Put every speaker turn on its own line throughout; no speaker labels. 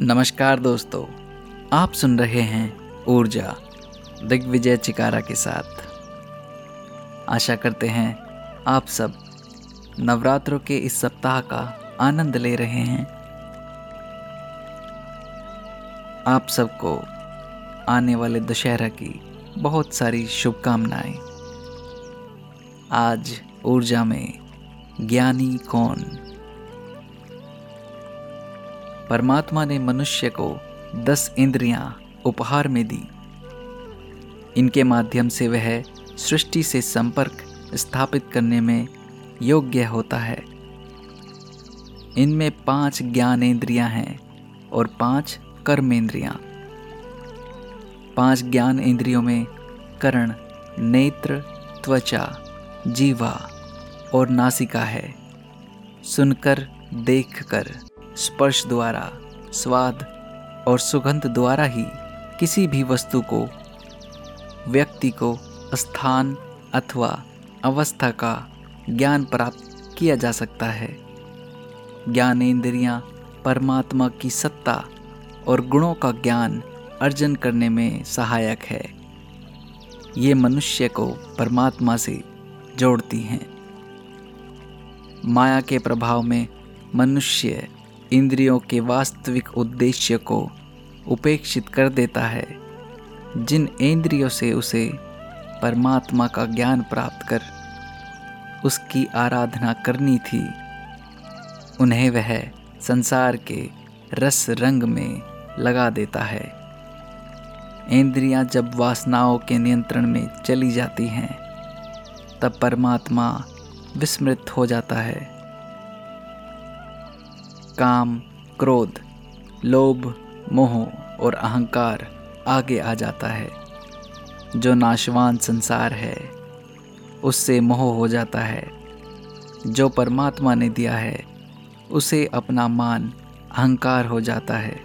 नमस्कार दोस्तों, आप सुन रहे हैं ऊर्जा, दिग्विजय चिकारा के साथ। आशा करते हैं आप सब नवरात्रों के इस सप्ताह का आनंद ले रहे हैं। आप सबको आने वाले दशहरा की बहुत सारी शुभकामनाएँ। आज ऊर्जा में ज्ञानी कौन? परमात्मा ने मनुष्य को दस इंद्रियाँ उपहार में दी। इनके माध्यम से वह सृष्टि से संपर्क स्थापित करने में योग्य होता है। इनमें पाँच ज्ञानेंद्रियाँ हैं और पाँच कर्मेंद्रियाँ। पाँच ज्ञान इंद्रियों में कर्ण, नेत्र, त्वचा, जीवा और नासिका है। सुनकर, देखकर। स्पर्श द्वारा, स्वाद और सुगंध द्वारा ही किसी भी वस्तु को, व्यक्ति को, स्थान अथवा अवस्था का ज्ञान प्राप्त किया जा सकता है। ज्ञानेन्द्रियाँ परमात्मा की सत्ता और गुणों का ज्ञान अर्जन करने में सहायक है। ये मनुष्य को परमात्मा से जोड़ती हैं। माया के प्रभाव में मनुष्य इंद्रियों के वास्तविक उद्देश्य को उपेक्षित कर देता है, जिन इंद्रियों से उसे परमात्मा का ज्ञान प्राप्त कर उसकी आराधना करनी थी, उन्हें वह संसार के रस रंग में लगा देता है। इंद्रियाँ जब वासनाओं के नियंत्रण में चली जाती हैं, तब परमात्मा विस्मृत हो जाता है। काम, क्रोध, लोभ, मोह और अहंकार आगे आ जाता है। जो नाशवान संसार है, उससे मोह हो जाता है। जो परमात्मा ने दिया है, उसे अपना मान, अहंकार हो जाता है।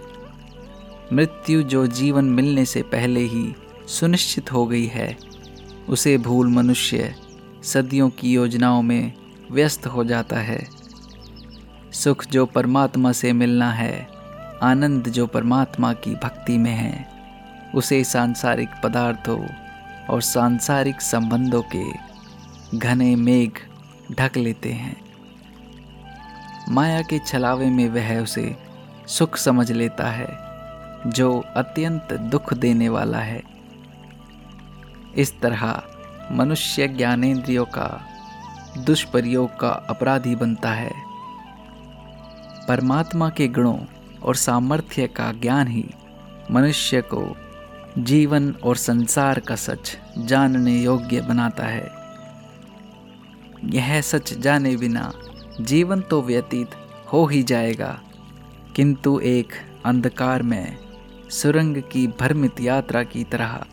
मृत्यु जो जीवन मिलने से पहले ही सुनिश्चित हो गई है, उसे भूल मनुष्य सदियों की योजनाओं में व्यस्त हो जाता है। सुख जो परमात्मा से मिलना है, आनंद जो परमात्मा की भक्ति में है, उसे सांसारिक पदार्थों और सांसारिक संबंधों के घने मेघ ढक लेते हैं। माया के छलावे में वह उसे सुख समझ लेता है, जो अत्यंत दुख देने वाला है। इस तरह मनुष्य ज्ञानेंद्रियों का, दुष्प्रयोग का अपराधी बनता है। परमात्मा के गुणों और सामर्थ्य का ज्ञान ही मनुष्य को जीवन और संसार का सच जानने योग्य बनाता है। यह सच जाने बिना जीवन तो व्यतीत हो ही जाएगा, किंतु एक अंधकार में सुरंग की भ्रमित यात्रा की तरह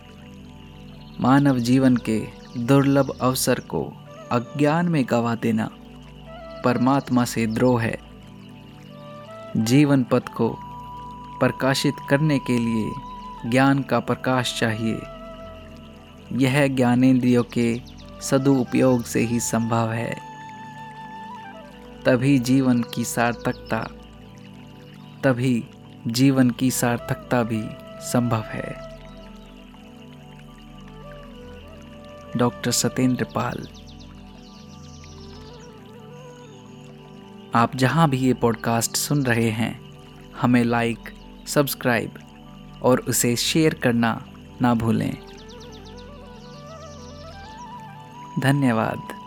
मानव जीवन के दुर्लभ अवसर को अज्ञान में गवा देना परमात्मा से द्रोह है। जीवन पथ को प्रकाशित करने के लिए ज्ञान का प्रकाश चाहिए। यह ज्ञानेन्द्रियों के सदुपयोग से ही संभव है। तभी जीवन की सार्थकता, तभी जीवन की सार्थकता भी संभव है। डॉक्टर सत्येंद्र पाल आप जहाँ भी ये पॉडकास्ट सुन रहे हैं, हमें लाइक सब्सक्राइब और उसे शेयर करना ना भूलें। धन्यवाद।